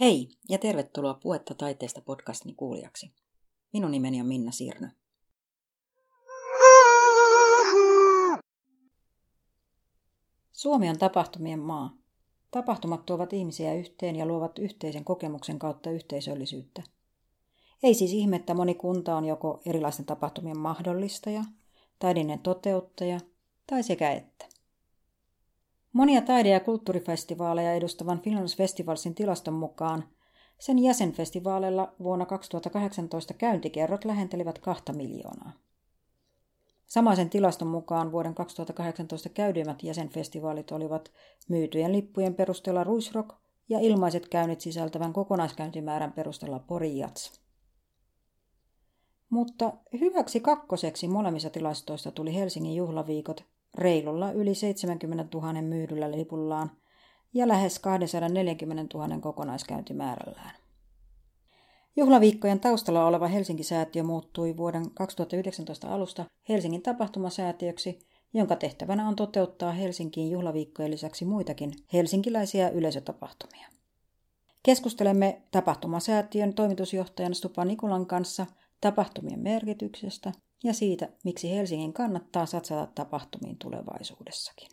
Hei ja tervetuloa Puetta taiteesta podcastini kuulijaksi. Minun nimeni on Minna Sirnö. Suomi on tapahtumien maa. Tapahtumat tuovat ihmisiä yhteen ja luovat yhteisen kokemuksen kautta yhteisöllisyyttä. Ei siis ihme, että moni kunta on joko erilaisten tapahtumien mahdollistaja, taidinen toteuttaja tai sekä että. Monia taide- ja kulttuurifestivaaleja edustavan Finlands Festivalsin tilaston mukaan sen jäsenfestivaaleilla vuonna 2018 käyntikerrot lähentelivät kahta miljoonaa. Samaisen tilaston mukaan vuoden 2018 käydymät jäsenfestivaalit olivat myytyjen lippujen perusteella Ruisrock ja ilmaiset käynnit sisältävän kokonaiskäyntimäärän perusteella Pori Jats. Mutta hyväksi kakkoseksi molemmissa tilastoissa tuli Helsingin juhlaviikot reilulla yli 70 000 myydyllä lipullaan ja lähes 240 000 kokonaiskäyntimäärällään. Juhlaviikkojen taustalla oleva Helsinki-säätiö muuttui vuoden 2019 alusta Helsingin tapahtumasäätiöksi, jonka tehtävänä on toteuttaa Helsinkiin juhlaviikkojen lisäksi muitakin helsinkiläisiä yleisötapahtumia. Keskustelemme tapahtumasäätiön toimitusjohtajan Stupa Nikulan kanssa tapahtumien merkityksestä ja siitä, miksi Helsingin kannattaa satsata tapahtumiin tulevaisuudessakin.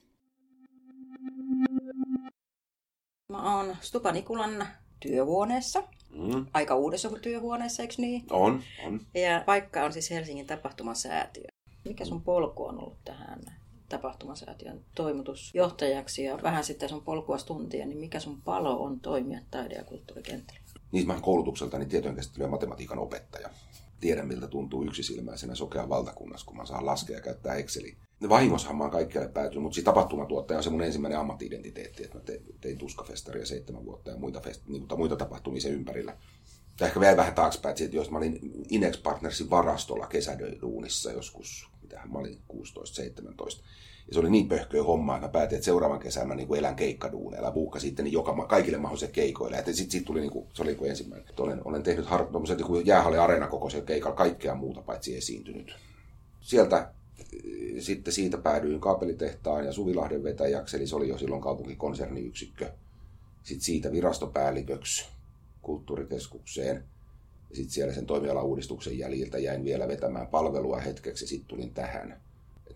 Mä oon Stupa Nikulan työhuoneessa. Mm. Aika uudessa työhuoneessa, eikö niin? On, on. Ja paikka on siis Helsingin tapahtumasäätiö. Mikä sun polku on ollut tähän tapahtumasäätiön toimitusjohtajaksi ja vähän sitten sun polkua tuntia, niin mikä sun palo on toimia taide- ja kulttuurikentällä? Niin, mä koulutukseltani tietojenkäsittely- ja matematiikan opettaja tiedän, miltä tuntuu yksisilmäisenä sokea valtakunnassa, kun mä saan laskea ja käyttää Exceliä. Vahingossahan mä oon kaikkialle päätynyt, mutta tapahtumatuottaja on se mun ensimmäinen ammattiidentiteetti, että mä tein tuskafestaria seitsemän vuotta ja muita, fest, niin, muita tapahtumia sen ympärillä. Ja ehkä vielä vähän taaksepäin, että jos mä olin Inex Partnersin varastolla kesäduunissa joskus, mitä mä olin 16-17, ja se oli niin pöhköä hommaa, että mä päätin, että seuraavan kesän mä niin elän keikkaduuneilla. Buukka sitten niin joka, kaikille mahdollisille keikoille. Sitten sit tuli, niin kuin, se oli niin ensimmäinen. Että olen, olen tehnyt har, niin jäähalli areena kokoisella keikalla kaikkea muuta paitsi esiintynyt. Sieltä eh, sitten siitä päädyin kaapelitehtaan ja Suvilahden vetäjäksi, eli se oli jo silloin kaupunkikonserniyksikkö. Sitten siitä virastopäälliköksi kulttuurikeskukseen. Ja sitten siellä sen toimialauudistuksen jäljiltä jäin vielä vetämään palvelua hetkeksi ja sitten tulin tähän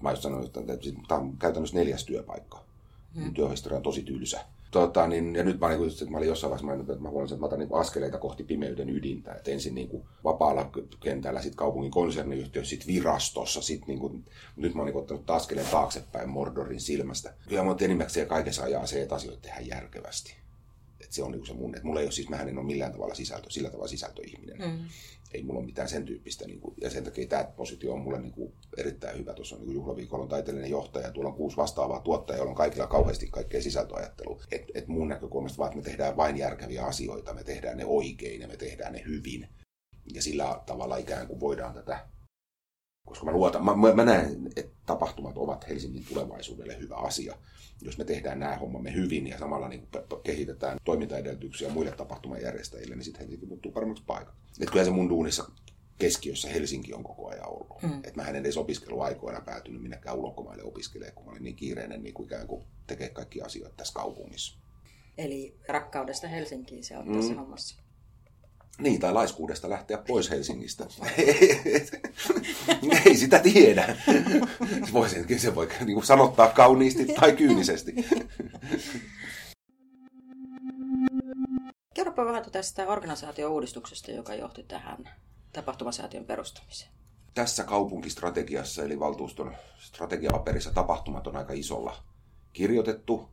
mä just sanoin, että tämä on käytännössä neljäs työpaikka. Hmm. Työhistoria on tosi tylsä. Tota, niin, ja nyt mä, niin, että mä olin jossain vaiheessa maininnut, että mä huomasin, että mä otan niin askeleita kohti pimeyden ydintä. Että ensin niin kuin vapaalla kentällä, sitten kaupungin konserniyhtiössä, sitten virastossa. Sit, niin kuin, nyt mä oon niin ottanut askeleen taaksepäin Mordorin silmästä. Kyllä mun enimmäkseen kaikessa ajaa se, että asioita tehdään järkevästi. Että se on niin se mun, että mulla ei ole siis, mähän en ole millään tavalla sisältö, sillä tavalla sisältöihminen. Mm ei mulla ole mitään sen tyyppistä. Niin kuin, ja sen takia tämä positio on mulle niin kuin, erittäin hyvä. Tuossa on niin juhlaviikolla on taiteellinen johtaja, tuolla on kuusi vastaavaa tuottajaa, joilla on kaikilla kauheasti kaikkea sisältöajattelua. Et, et mun näkökulmasta vaan, että me tehdään vain järkeviä asioita, me tehdään ne oikein ja me tehdään ne hyvin. Ja sillä tavalla ikään kuin voidaan tätä koska mä, luotan, mä, mä näen, että tapahtumat ovat Helsingin tulevaisuudelle hyvä asia. Jos me tehdään nämä hommamme hyvin ja samalla niin kehitetään toimintaedellytyksiä muille tapahtumajärjestäjille, niin sitten Helsinki muuttuu paremmaksi paikaksi. Et kyllä se mun duunissa keskiössä Helsinki on koko ajan ollut. Mm. Että mä en edes opiskeluaikoina päätynyt minnekään ulkomaille opiskelemaan, kun mä olin niin kiireinen niin kuin ikään kuin tekee kaikki asioita tässä kaupungissa. Eli rakkaudesta Helsinkiin se on mm. tässä hommassa. Niin, tai laiskuudesta lähteä pois Helsingistä. Ei sitä tiedä. Voisin, se voi niin kuin sanottaa kauniisti tai kyynisesti. Kerropa vähän tästä organisaatio-uudistuksesta, joka johti tähän tapahtumasäätiön perustamiseen. Tässä kaupunkistrategiassa, eli valtuuston strategiapaperissa tapahtumat on aika isolla kirjoitettu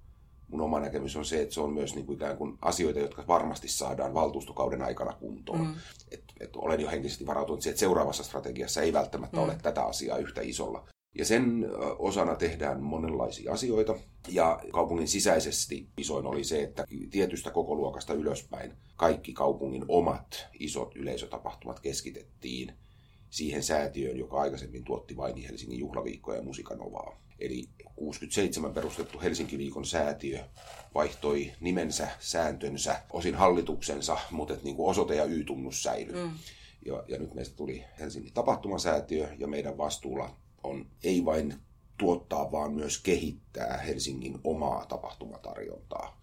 mun oma näkemys on se, että se on myös niin kuin ikään kuin asioita, jotka varmasti saadaan valtuustokauden aikana kuntoon. Mm. Et, et olen jo henkisesti varautunut siihen, että seuraavassa strategiassa ei välttämättä mm. ole tätä asiaa yhtä isolla. Ja sen osana tehdään monenlaisia asioita. Ja kaupungin sisäisesti isoin oli se, että tietystä koko luokasta ylöspäin kaikki kaupungin omat isot yleisötapahtumat keskitettiin siihen säätiöön, joka aikaisemmin tuotti vain Helsingin juhlaviikkoja ja musiikanovaa. Eli 67 perustettu Helsinki-viikon säätiö vaihtoi nimensä, sääntönsä, osin hallituksensa, mutta että niin kuin osoite ja Y-tunnus säilyi. Mm. Ja, ja nyt meistä tuli Helsingin tapahtumasäätiö ja meidän vastuulla on ei vain tuottaa, vaan myös kehittää Helsingin omaa tapahtumatarjontaa.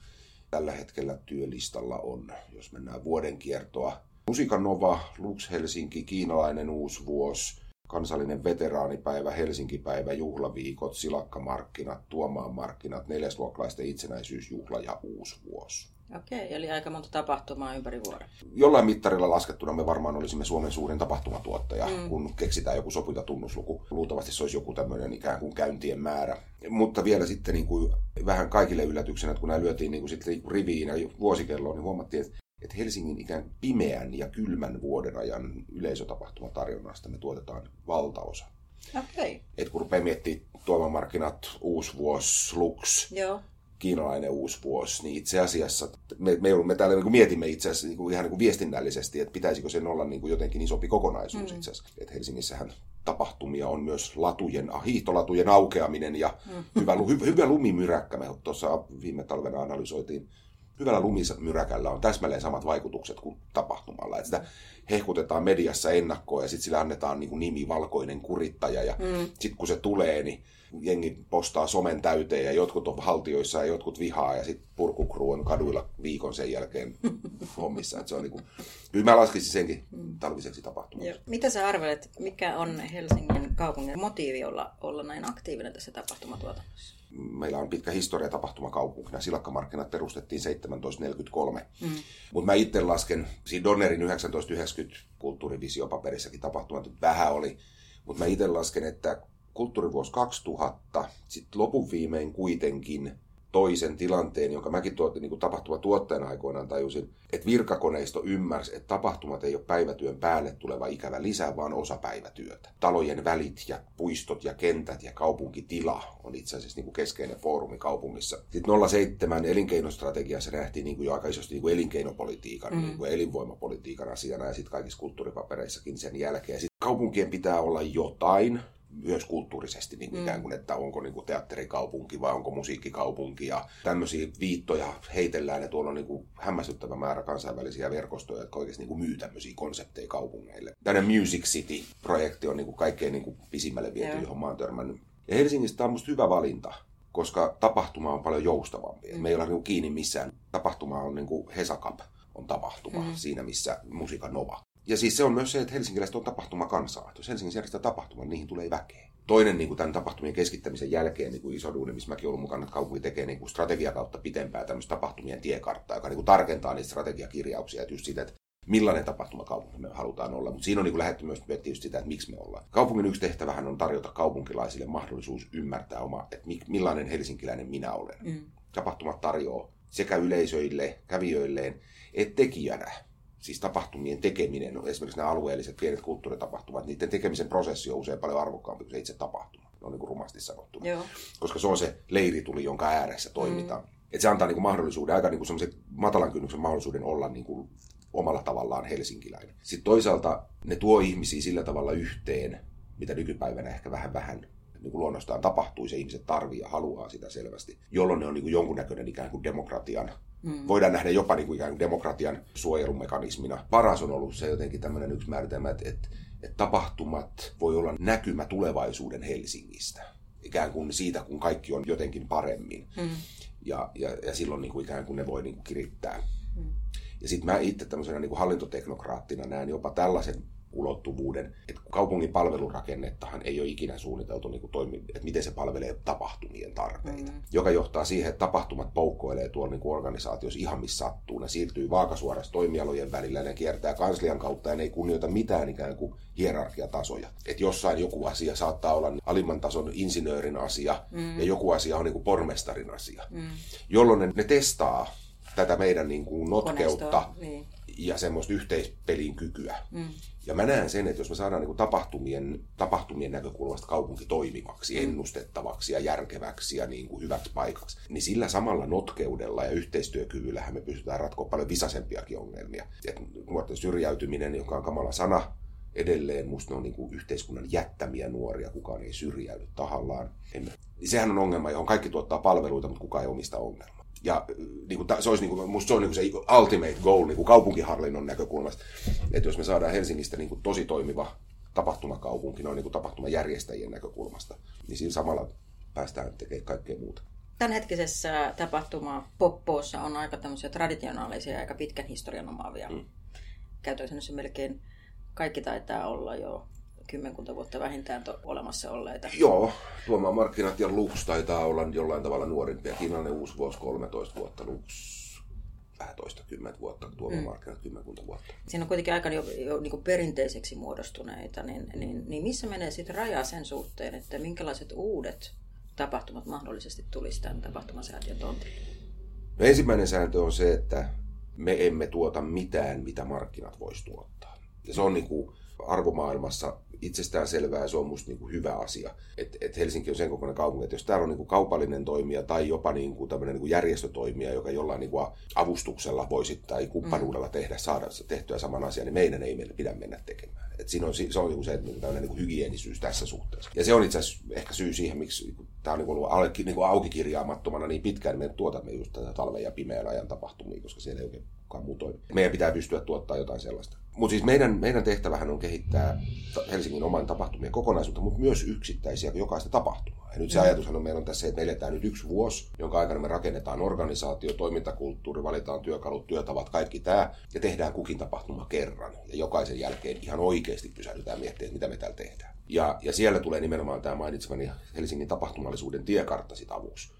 tällä hetkellä työlistalla on, jos mennään vuoden kiertoa, Musiikan Nova, Lux Helsinki, kiinalainen uusi vuosi, kansallinen veteraanipäivä, Helsinki-päivä, juhlaviikot, silakkamarkkinat, Tuomaan markkinat, neljäsluokkalaisten itsenäisyysjuhla ja uusi vuosi. Okei, eli aika monta tapahtumaa ympäri vuoden. Jollain mittarilla laskettuna me varmaan olisimme Suomen suurin tapahtumatuottaja, mm. kun keksitään joku sopiva tunnusluku. Luultavasti se olisi joku tämmöinen ikään kuin käyntien määrä. Mutta vielä sitten niin kuin vähän kaikille yllätyksenä, että kun nämä lyötiin niin kuin sitten riviin ja vuosikelloon, niin huomattiin, että että Helsingin ikään pimeän ja kylmän vuoden ajan yleisötapahtumatarjonnasta me tuotetaan valtaosa. Okei. Okay. Et kun rupeaa miettimään tuomamarkkinat, uusi vuosi, Lux, Joo. kiinalainen uusi vuosi, niin itse asiassa me, me, me täällä niin mietimme itse asiassa niin kuin ihan niin kuin viestinnällisesti, että pitäisikö sen olla niin kuin jotenkin isompi kokonaisuus mm. itse asiassa. Että Helsingissähän tapahtumia on myös latujen, hiihtolatujen aukeaminen ja mm. hyvä, hy, hyvä lumimyräkkä. Me tuossa viime talvena analysoitiin hyvällä lumismyräkällä on täsmälleen samat vaikutukset kuin tapahtumalla. Että sitä hehkutetaan mediassa ennakkoon ja sitten sillä annetaan niin kuin nimi valkoinen kurittaja ja mm. sitten kun se tulee, niin jengi postaa somen täyteen ja jotkut on haltioissa ja jotkut vihaa ja sitten purkukruu on kaduilla viikon sen jälkeen hommissa. Että se on niin kuin, kyllä mä laskisin senkin talviseksi tapahtumaksi. Mitä sä arvelet, mikä on Helsingin kaupungin motiivi olla, olla näin aktiivinen tässä tapahtumatuotannossa? Meillä on pitkä historia tapahtumakaupunkina. Silakkamarkkinat perustettiin 1743. Mm. Mutta mä itse lasken, siinä Donnerin 1990 kulttuurivisiopaperissakin tapahtumat vähän oli, mutta mä itse lasken, että kulttuurivuosi 2000, sitten lopun viimein kuitenkin toisen tilanteen, jonka mäkin tuotin niin tapahtuma tuottajana aikoinaan tajusin, että virkakoneisto ymmärsi, että tapahtumat ei ole päivätyön päälle tuleva ikävä lisä, vaan osa päivätyötä. Talojen välit ja puistot ja kentät ja kaupunkitila on itse asiassa niin kuin keskeinen foorumi kaupungissa. Sitten 07 elinkeinostrategiassa nähtiin niin kuin jo aika isosti niin kuin elinkeinopolitiikan, mm. niin kuin elinvoimapolitiikan asiana ja sitten kaikissa kulttuuripapereissakin sen jälkeen. Sitten kaupunkien pitää olla jotain, myös kulttuurisesti niin kuin mm. ikään kuin, että onko niin kuin teatterikaupunki vai onko musiikkikaupunki ja tämmöisiä viittoja heitellään ja tuolla on niin kuin hämmästyttävä määrä kansainvälisiä verkostoja, jotka oikeasti niin kuin myy tämmöisiä konsepteja kaupungeille. Tällainen Music City-projekti on niin kuin kaikkein niin kuin pisimmälle viety, yeah. johon mä oon törmännyt. Ja Helsingistä on musta hyvä valinta, koska tapahtuma on paljon joustavampi. Mm. Me ei olla niin kiinni missään. Tapahtuma on niin kuin Hesakap on tapahtuma mm. siinä, missä Musiikan Nova ja siis se on myös se, että helsinkiläiset on tapahtumakansaa. Jos Helsingissä järjestää tapahtuma, niin niihin tulee väkeä. Toinen niin kuin tämän tapahtumien keskittämisen jälkeen niin kuin iso duuni, missä mäkin ollut mukana, että kaupunki tekee niin kuin strategia kautta pitempää tämmöistä tapahtumien tiekarttaa, joka niin kuin tarkentaa niitä strategiakirjauksia, että just sitä, että millainen tapahtumakaupunki me halutaan olla. Mutta siinä on niin lähdetty myös miettimään just sitä, että miksi me ollaan. Kaupungin yksi tehtävähän on tarjota kaupunkilaisille mahdollisuus ymmärtää oma, että millainen helsinkiläinen minä olen. Mm. Tapahtumat tarjoaa sekä yleisöille, kävijöilleen, että tekijänä siis tapahtumien tekeminen, esimerkiksi nämä alueelliset pienet kulttuuritapahtumat, niiden tekemisen prosessi on usein paljon arvokkaampi kuin se itse tapahtuma. Ne on niin kuin rumasti sanottuna. Joo. Koska se on se leirituli, jonka ääressä toimitaan. Mm. Et se antaa niin kuin mahdollisuuden, aika niin kuin matalan kynnyksen mahdollisuuden olla niin kuin omalla tavallaan helsinkiläinen. Sitten toisaalta ne tuo ihmisiä sillä tavalla yhteen, mitä nykypäivänä ehkä vähän vähän niin kuin luonnostaan tapahtuu, se ihmiset tarvii ja haluaa sitä selvästi, jolloin ne on niin kuin jonkunnäköinen ikään kuin demokratian Mm. Voidaan nähdä jopa niin kuin ikään kuin demokratian suojelumekanismina. Paras on ollut se jotenkin tämmöinen yksi määritelmä, että, että, että tapahtumat voi olla näkymä tulevaisuuden Helsingistä. Ikään kuin siitä, kun kaikki on jotenkin paremmin. Mm. Ja, ja, ja silloin niin kuin ikään kuin ne voi niin kuin kirittää. Mm. Ja sitten mä itse tämmöisenä niin kuin hallintoteknokraattina näen jopa tällaisen ulottuvuuden, että kaupungin palvelurakennettahan ei ole ikinä suunniteltu, niin kuin toimi, että miten se palvelee tapahtumien tarpeita, mm. joka johtaa siihen, että tapahtumat poukkoilee tuolla niin organisaatiossa ihan missä sattuu. Ne siirtyy vaakasuorassa toimialojen välillä, ne kiertää kanslian kautta ja ne ei kunnioita mitään ikään kuin hierarkiatasoja. Että jossain joku asia saattaa olla alimman tason insinöörin asia mm. ja joku asia on niin kuin pormestarin asia, mm. jolloin ne, ne testaa tätä meidän niin kuin notkeutta niin. Ja semmoista yhteispelin kykyä. Mm. Ja mä näen sen, että jos me saadaan niin tapahtumien, tapahtumien näkökulmasta kaupunki toimivaksi, mm. ennustettavaksi ja järkeväksi ja niin kuin hyväksi paikaksi, niin sillä samalla notkeudella ja yhteistyökyvyllähän me pystytään ratkoa paljon visasempiakin ongelmia. Et nuorten syrjäytyminen, joka on kamala sana, edelleen musta ne on niin kuin yhteiskunnan jättämiä nuoria, kukaan ei syrjäydy tahallaan. Emme. Sehän on ongelma, johon kaikki tuottaa palveluita, mutta kukaan ei omista ongelmaa. Ja niin kuin, se olisi, niin kuin, musta se on niin kuin se ultimate goal niin kuin kaupunkihallinnon näkökulmasta. Että jos me saadaan Helsingistä niin kuin tosi toimiva tapahtumakaupunki noin niin kuin tapahtumajärjestäjien näkökulmasta, niin siinä samalla päästään tekemään kaikkea muuta. Tämänhetkisessä tapahtuma Poppoossa on aika tämmöisiä traditionaalisia ja aika pitkän historian omaavia. Mm. Käytännössä melkein kaikki taitaa olla jo kymmenkunta vuotta vähintään to, olemassa olleita. Joo, markkinat ja Lux taitaa olla jollain tavalla nuorimpia. Kiinalainen uusi vuosi 13 vuotta, Lux vähän toista kymmentä vuotta, tuomamarkkinat mm. kymmenkunta vuotta. Siinä on kuitenkin aika jo, jo niin perinteiseksi muodostuneita, niin, niin, niin missä menee sitten raja sen suhteen, että minkälaiset uudet tapahtumat mahdollisesti tulisi tämän tapahtumasäätiön tontille? No ensimmäinen sääntö on se, että me emme tuota mitään, mitä markkinat voisi tuottaa. Ja se on niin kuin arvomaailmassa itsestään selvää ja se on musta niin kuin hyvä asia. Että et Helsinki on sen kokoinen kaupunki, että jos täällä on niin kuin kaupallinen toimija tai jopa niin kuin tämmöinen niin kuin järjestötoimija, joka jollain niin kuin avustuksella voisi tai kumppanuudella tehdä, saada tehtyä saman asian, niin meidän ei meille pidä mennä tekemään. Et siinä on, se on niin kuin se, että niin tämmöinen niin kuin hygienisyys tässä suhteessa. Ja se on itse asiassa ehkä syy siihen, miksi tämä on niin kuin ollut niin kuin auki kirjaamattomana niin pitkään, niin me tuotamme just tätä talven ja pimeän ajan tapahtumia, koska siellä ei oikein kukaan muu toimi. Meidän pitää pystyä tuottaa jotain sellaista. Mutta siis meidän, meidän tehtävähän on kehittää Helsingin oman tapahtumien kokonaisuutta, mutta myös yksittäisiä jokaista tapahtumaa. Ja nyt se mm. ajatushan on, meillä on tässä, että me eletään nyt yksi vuosi, jonka aikana me rakennetaan organisaatio, toimintakulttuuri, valitaan työkalut, työtavat, kaikki tämä, ja tehdään kukin tapahtuma kerran. Ja jokaisen jälkeen ihan oikeasti pysähdytään miettimään, mitä me täällä tehdään. Ja, ja siellä tulee nimenomaan tämä mainitsemani Helsingin tapahtumallisuuden tiekartta sit avuksi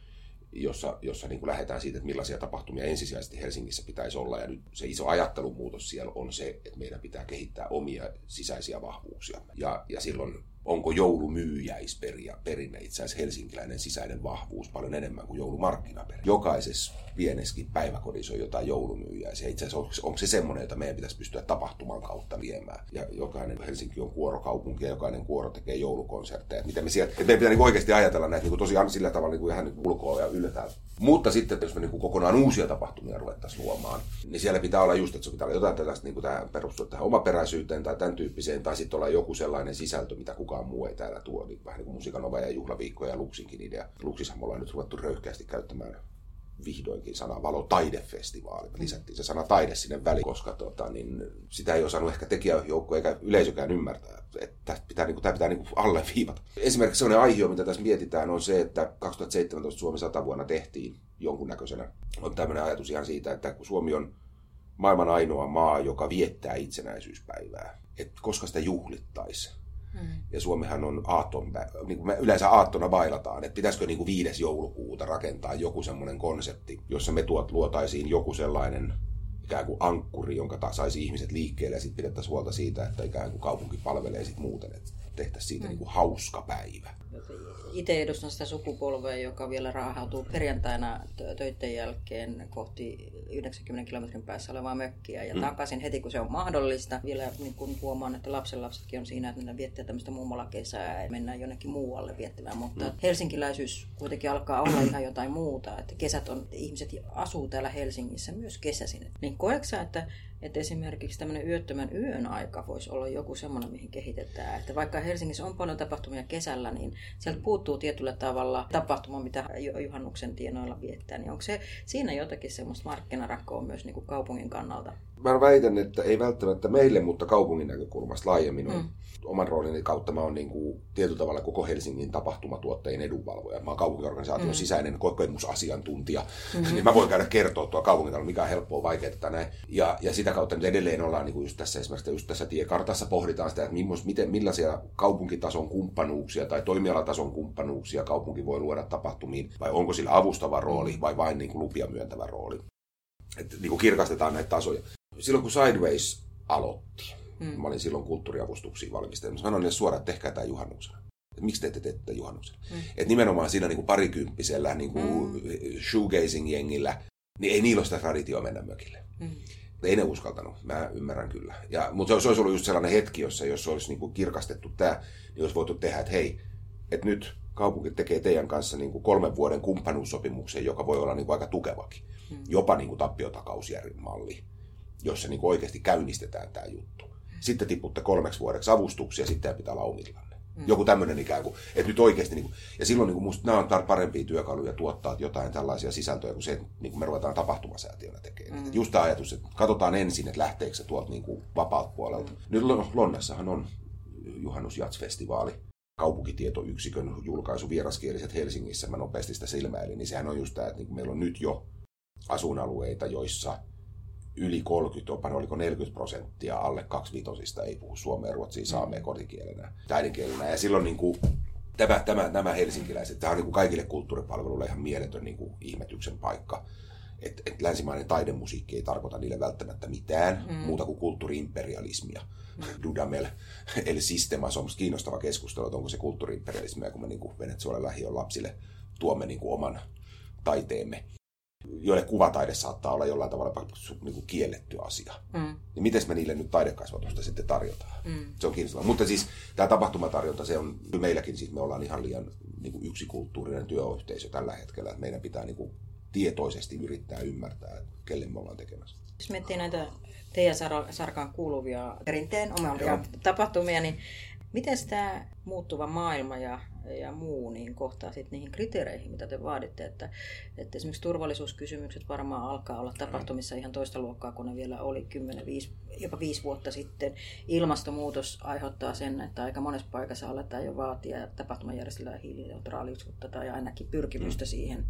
jossa, jossa niin kuin lähdetään siitä, että millaisia tapahtumia ensisijaisesti Helsingissä pitäisi olla. Ja nyt se iso ajattelumuutos siellä on se, että meidän pitää kehittää omia sisäisiä vahvuuksia. Ja, ja silloin onko joulumyyjäisperinne itse asiassa helsinkiläinen sisäinen vahvuus paljon enemmän kuin joulumarkkinaperinne. Jokaisessa pienessäkin päiväkodissa on jotain joulumyyjäisiä. Itse asiassa onko, onko se semmoinen, jota meidän pitäisi pystyä tapahtuman kautta viemään. Ja jokainen Helsinki on kuorokaupunki ja jokainen kuoro tekee joulukonsertteja. Miten me sieltä, että meidän pitää niin oikeasti ajatella näitä niin tosiaan sillä tavalla niin kuin ihan niin ulkoa ja yllätään. Mutta sitten, jos me niin kokonaan uusia tapahtumia ruvettaisiin luomaan, niin siellä pitää olla just, että se pitää olla jotain tällaista niin kuin tähän perustua tähän omaperäisyyteen tai tämän tyyppiseen, tai sitten olla joku sellainen sisältö, mitä kukaan muu ei täällä tuo. Niin vähän niin kuin musiikanova ja juhlaviikko ja Luxinkin idea. Luxissahan me ollaan nyt ruvettu röyhkeästi käyttämään vihdoinkin sana valo taidefestivaali. Me lisättiin se sana taide sinne väliin, koska tota, niin, sitä ei osannut ehkä tekijäjoukko eikä yleisökään ymmärtää. Että pitää, niin kuin, tämä pitää niin kuin alleviivata. Esimerkiksi sellainen aihe, mitä tässä mietitään, on se, että 2017 Suomi 100 vuonna tehtiin jonkunnäköisenä. On tämmöinen ajatus ihan siitä, että kun Suomi on maailman ainoa maa, joka viettää itsenäisyyspäivää, että koska sitä juhlittaisi, Mm. Ja Suomihan on aatton, niin kuin me yleensä aattona bailataan, että pitäisikö niin kuin 5. joulukuuta rakentaa joku semmoinen konsepti, jossa me tuot, luotaisiin joku sellainen ikään kuin ankkuri, jonka saisi ihmiset liikkeelle ja sitten pidettäisiin huolta siitä, että ikään kuin kaupunki palvelee sitten muuten, että tehtäisiin siitä mm. niin kuin hauska päivä itse edustan sitä sukupolvea, joka vielä raahautuu perjantaina töiden jälkeen kohti 90 kilometrin päässä olevaa mökkiä ja mm. takaisin heti, kun se on mahdollista. Vielä niin kun huomaan, että lapsenlapsetkin on siinä, että ne viettää tämmöistä mummolakesää ja mennään jonnekin muualle viettämään. Mutta mm. helsinkiläisyys kuitenkin alkaa olla ihan jotain muuta. Että kesät on, ihmiset asuu täällä Helsingissä myös kesäisin. Niin koetko että että esimerkiksi tämmöinen yöttömän yön aika voisi olla joku semmoinen, mihin kehitetään. Että vaikka Helsingissä on paljon tapahtumia kesällä, niin sieltä puuttuu tietyllä tavalla tapahtuma, mitä juhannuksen tienoilla viettää. Niin onko se siinä jotakin semmoista markkinarakkoa myös niin kuin kaupungin kannalta? Mä väitän, että ei välttämättä meille, mutta kaupungin näkökulmasta laajemmin on. Mm. Oman roolini kautta mä oon niin kuin tietyllä tavalla koko Helsingin tapahtumatuottajien edunvalvoja. Mä oon kaupunkiorganisaation mm. sisäinen kokemusasiantuntija. Mm-hmm. niin mä voin käydä kertoa tuolla kaupungin mikä on helppoa, vaikeaa näin. Ja, ja sitä kautta nyt edelleen ollaan niin kuin just tässä esimerkiksi just tässä tiekartassa pohditaan sitä, että miten, millaisia kaupunkitason kumppanuuksia tai toimialatason kumppanuuksia kaupunki voi luoda tapahtumiin, vai onko sillä avustava rooli vai vain niin kuin lupia myöntävä rooli. Että niin kuin kirkastetaan näitä tasoja silloin kun Sideways aloitti, mm. mä olin silloin kulttuuriavustuksia valmistelemassa, sanoin ne suoraan, että tehkää tämä juhannuksena. Et miksi te ette tee tätä juhannuksena? Mm. Et nimenomaan siinä niin kuin parikymppisellä niin kuin mm. shoegazing-jengillä, niin ei niillä ole sitä traditioa mennä mökille. Mm. Ei ne uskaltanut, mä ymmärrän kyllä. Ja, mutta se olisi ollut just sellainen hetki, jossa jos olisi niin kuin kirkastettu tämä, niin olisi voitu tehdä, että hei, että nyt kaupunki tekee teidän kanssa niin kuin kolmen vuoden kumppanuussopimuksen, joka voi olla niin kuin aika tukevakin. Mm. Jopa niin kuin tappiotakausjärjestelmalli jossa niin oikeasti käynnistetään tämä juttu. Sitten tiputte kolmeksi vuodeksi avustuksia, sitten pitää olla omillanne. Mm. Joku tämmöinen ikään kuin, että nyt oikeasti, niin kuin, ja silloin niin kuin musta nämä on parempia työkaluja tuottaa jotain tällaisia sisältöjä kuin se, että niin kuin me ruvetaan tapahtumasäätiönä tekemään. Mm. Just tämä ajatus, että katsotaan ensin, että lähteekö se tuolta niin kuin vapaat puolelta. Mm. Nyt Lonnassahan on juhannusjatsfestivaali, kaupunkitietoyksikön julkaisu vieraskieliset Helsingissä, mä nopeasti sitä silmäilin, niin sehän on just tämä, että niin meillä on nyt jo asuinalueita, joissa yli 30, onpa oliko 40 prosenttia alle kaksivitosista ei puhu suomea, ruotsia, saamea kotikielenä, äidinkielenä. Ja silloin niin kuin, tämä, tämä, nämä helsinkiläiset, tämä on niin kuin kaikille kulttuuripalveluille ihan mieletön niin kuin ihmetyksen paikka. Että et länsimainen taidemusiikki ei tarkoita niille välttämättä mitään mm. muuta kuin kulttuuriimperialismia. Mm. Dudamel, eli Sistema, se on kiinnostava keskustelu, että onko se kulttuuriimperialismia, kun me niin Venezuelan lähiön lapsille tuomme niin kuin oman taiteemme joille kuvataide saattaa olla jollain tavalla niin kuin kielletty asia. Mm. Niin miten me niille nyt taidekasvatusta sitten tarjotaan? Mm. Se on kiinnostavaa. Mutta siis tämä tapahtumatarjonta, se on meilläkin, siis me ollaan ihan liian niin kuin yksikulttuurinen työyhteisö tällä hetkellä. Että meidän pitää niin kuin tietoisesti yrittää ymmärtää, että kelle me ollaan tekemässä. Jos miettii näitä teidän sarkaan kuuluvia perinteen omia tapahtumia, niin Miten tämä muuttuva maailma ja, ja muu niin kohtaa sitten niihin kriteereihin, mitä te vaaditte? Että, että esimerkiksi turvallisuuskysymykset varmaan alkaa olla tapahtumissa ihan toista luokkaa kuin ne vielä oli 10, 5, jopa 5 vuotta sitten. Ilmastonmuutos aiheuttaa sen, että aika monessa paikassa aletaan jo vaatia tapahtumajärjestelmää hiilineutraalisuutta tai ainakin pyrkimystä mm. siihen.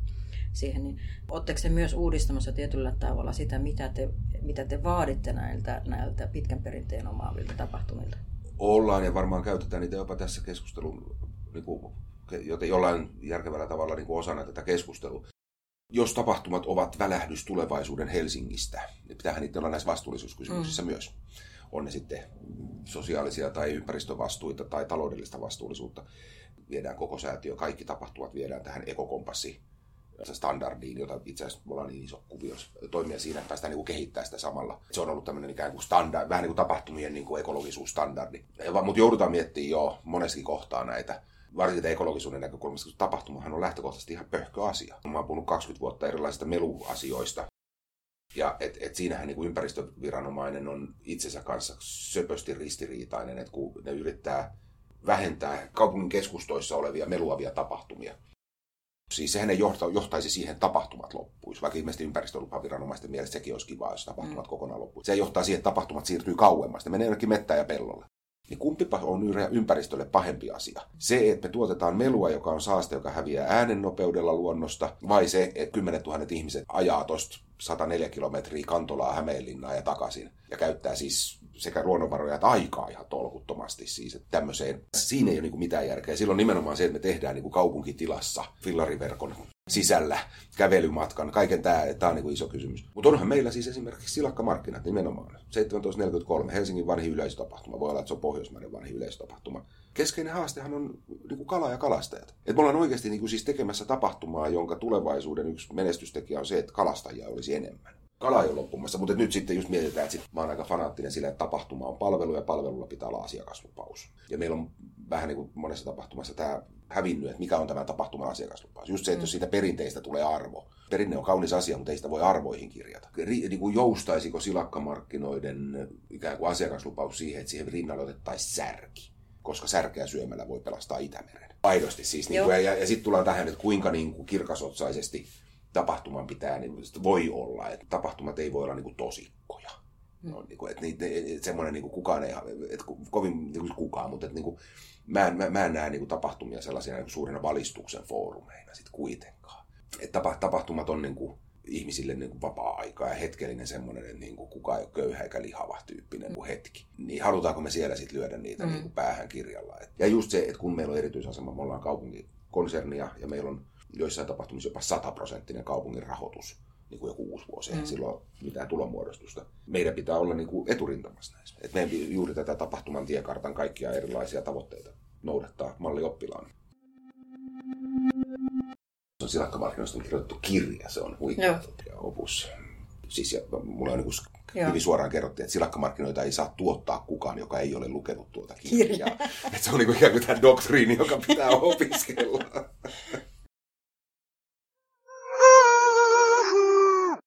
siihen niin, Oletteko te myös uudistamassa tietyllä tavalla sitä, mitä te, mitä te vaaditte näiltä, näiltä pitkän perinteen omaavilta tapahtumilta? ollaan ja varmaan käytetään niitä jopa tässä keskustelun niin kuin, jollain järkevällä tavalla niin kuin osana tätä keskustelua. Jos tapahtumat ovat välähdys tulevaisuuden Helsingistä, niin pitäähän niitä olla näissä vastuullisuuskysymyksissä mm. myös. On ne sitten sosiaalisia tai ympäristövastuita tai taloudellista vastuullisuutta. Viedään koko säätiö, kaikki tapahtumat viedään tähän ekokompassi standardiin, jota itse asiassa me ollaan niin iso kuvio toimia siinä, että päästään niin kehittämään sitä samalla. Se on ollut tämmöinen ikään kuin standard, vähän niin kuin tapahtumien niin kuin ekologisuusstandardi. Mutta joudutaan miettimään jo monessakin kohtaa näitä varsinkin ekologisuuden näkökulmasta, koska tapahtumahan on lähtökohtaisesti ihan pöhkö asia. Mä oon puhunut 20 vuotta erilaisista meluasioista, ja et, et siinähän niin kuin ympäristöviranomainen on itsensä kanssa söpösti ristiriitainen, että kun ne yrittää vähentää kaupungin keskustoissa olevia meluavia tapahtumia, Siis sehän ei johta, johtaisi siihen, että tapahtumat loppuisi, vaikka ilmeisesti ympäristölupaviranomaisten mielestä sekin olisi kiva, jos tapahtumat mm. kokonaan loppuisi. Se johtaa siihen, että tapahtumat siirtyy kauemmas, ne menee jonnekin mettään ja pellolle. Niin kumpipa on ympäristölle pahempi asia? Se, että me tuotetaan melua, joka on saaste, joka häviää äänennopeudella luonnosta, vai se, että 10 000 ihmiset ajaa tuosta 104 kilometriä Kantolaa Hämeenlinnaa ja takaisin ja käyttää siis sekä luonnonvaroja että aikaa ihan tolkuttomasti siis, että tämmöiseen. Siinä ei ole niin mitään järkeä. Silloin nimenomaan se, että me tehdään niin kuin kaupunkitilassa fillariverkon sisällä kävelymatkan, kaiken tämä, tämä on niin iso kysymys. Mutta onhan meillä siis esimerkiksi silakkamarkkinat nimenomaan. 1743, Helsingin vanhi yleisötapahtuma, voi olla, että se on pohjoismainen vanhi yleisötapahtuma. Keskeinen haastehan on niin kuin kala ja kalastajat. Et me ollaan oikeasti niin kuin siis tekemässä tapahtumaa, jonka tulevaisuuden yksi menestystekijä on se, että kalastajia olisi enemmän kala ei ole loppumassa, mutta nyt sitten just mietitään, että sit mä oon aika fanaattinen sillä, että tapahtuma on palvelu ja palvelulla pitää olla asiakaslupaus. Ja meillä on vähän niin kuin monessa tapahtumassa tämä hävinnyt, että mikä on tämä tapahtuman asiakaslupaus. Just se, että jos siitä perinteistä tulee arvo. Perinne on kaunis asia, mutta ei sitä voi arvoihin kirjata. Niin kuin joustaisiko silakkamarkkinoiden ikään kuin asiakaslupaus siihen, että siihen rinnalle otettaisiin särki? Koska särkeä syömällä voi pelastaa Itämeren. Aidosti siis. Niin kuin, ja, ja, ja sitten tullaan tähän, että kuinka niin kuin kirkasotsaisesti tapahtuman pitää, niin voi olla, että tapahtumat ei voi olla niin kuin tosikkoja. Mm. No, niin kuin, että niitä, semmoinen niin kuin kukaan ei, että kovin niin kuin kukaan, mutta että niin kuin, mä, en, mä, mä en näe niin kuin tapahtumia sellaisina niin suurina valistuksen foorumeina sitten kuitenkaan. Että tapahtumat on niin kuin, ihmisille niin kuin vapaa-aika ja hetkellinen semmoinen, että niin kuin kukaan ei ole köyhä eikä lihava tyyppinen kuin hetki. Niin halutaanko me siellä sitten lyödä niitä mm. niin kuin päähän kirjalla. Ja just se, että kun meillä on erityisasema, me ollaan kaupunkikonsernia ja meillä on joissain tapahtumissa jopa 100 prosenttinen kaupungin rahoitus niin kuin joku uusi vuosi, mm. silloin mitään tulonmuodostusta. Meidän pitää olla niin kuin eturintamassa näissä. Et meidän juuri tätä tapahtuman tiekartan kaikkia erilaisia tavoitteita noudattaa mallioppilaan. Se on silakkamarkkinoista kirjoitettu kirja, se on huikea opus. Siis ja mulla on niin Joo. hyvin suoraan kerrottiin, että silakkamarkkinoita ei saa tuottaa kukaan, joka ei ole lukenut tuota kirjaa. Kirja. että se on niin kuin ikään kuin tämä doktriini, joka pitää opiskella.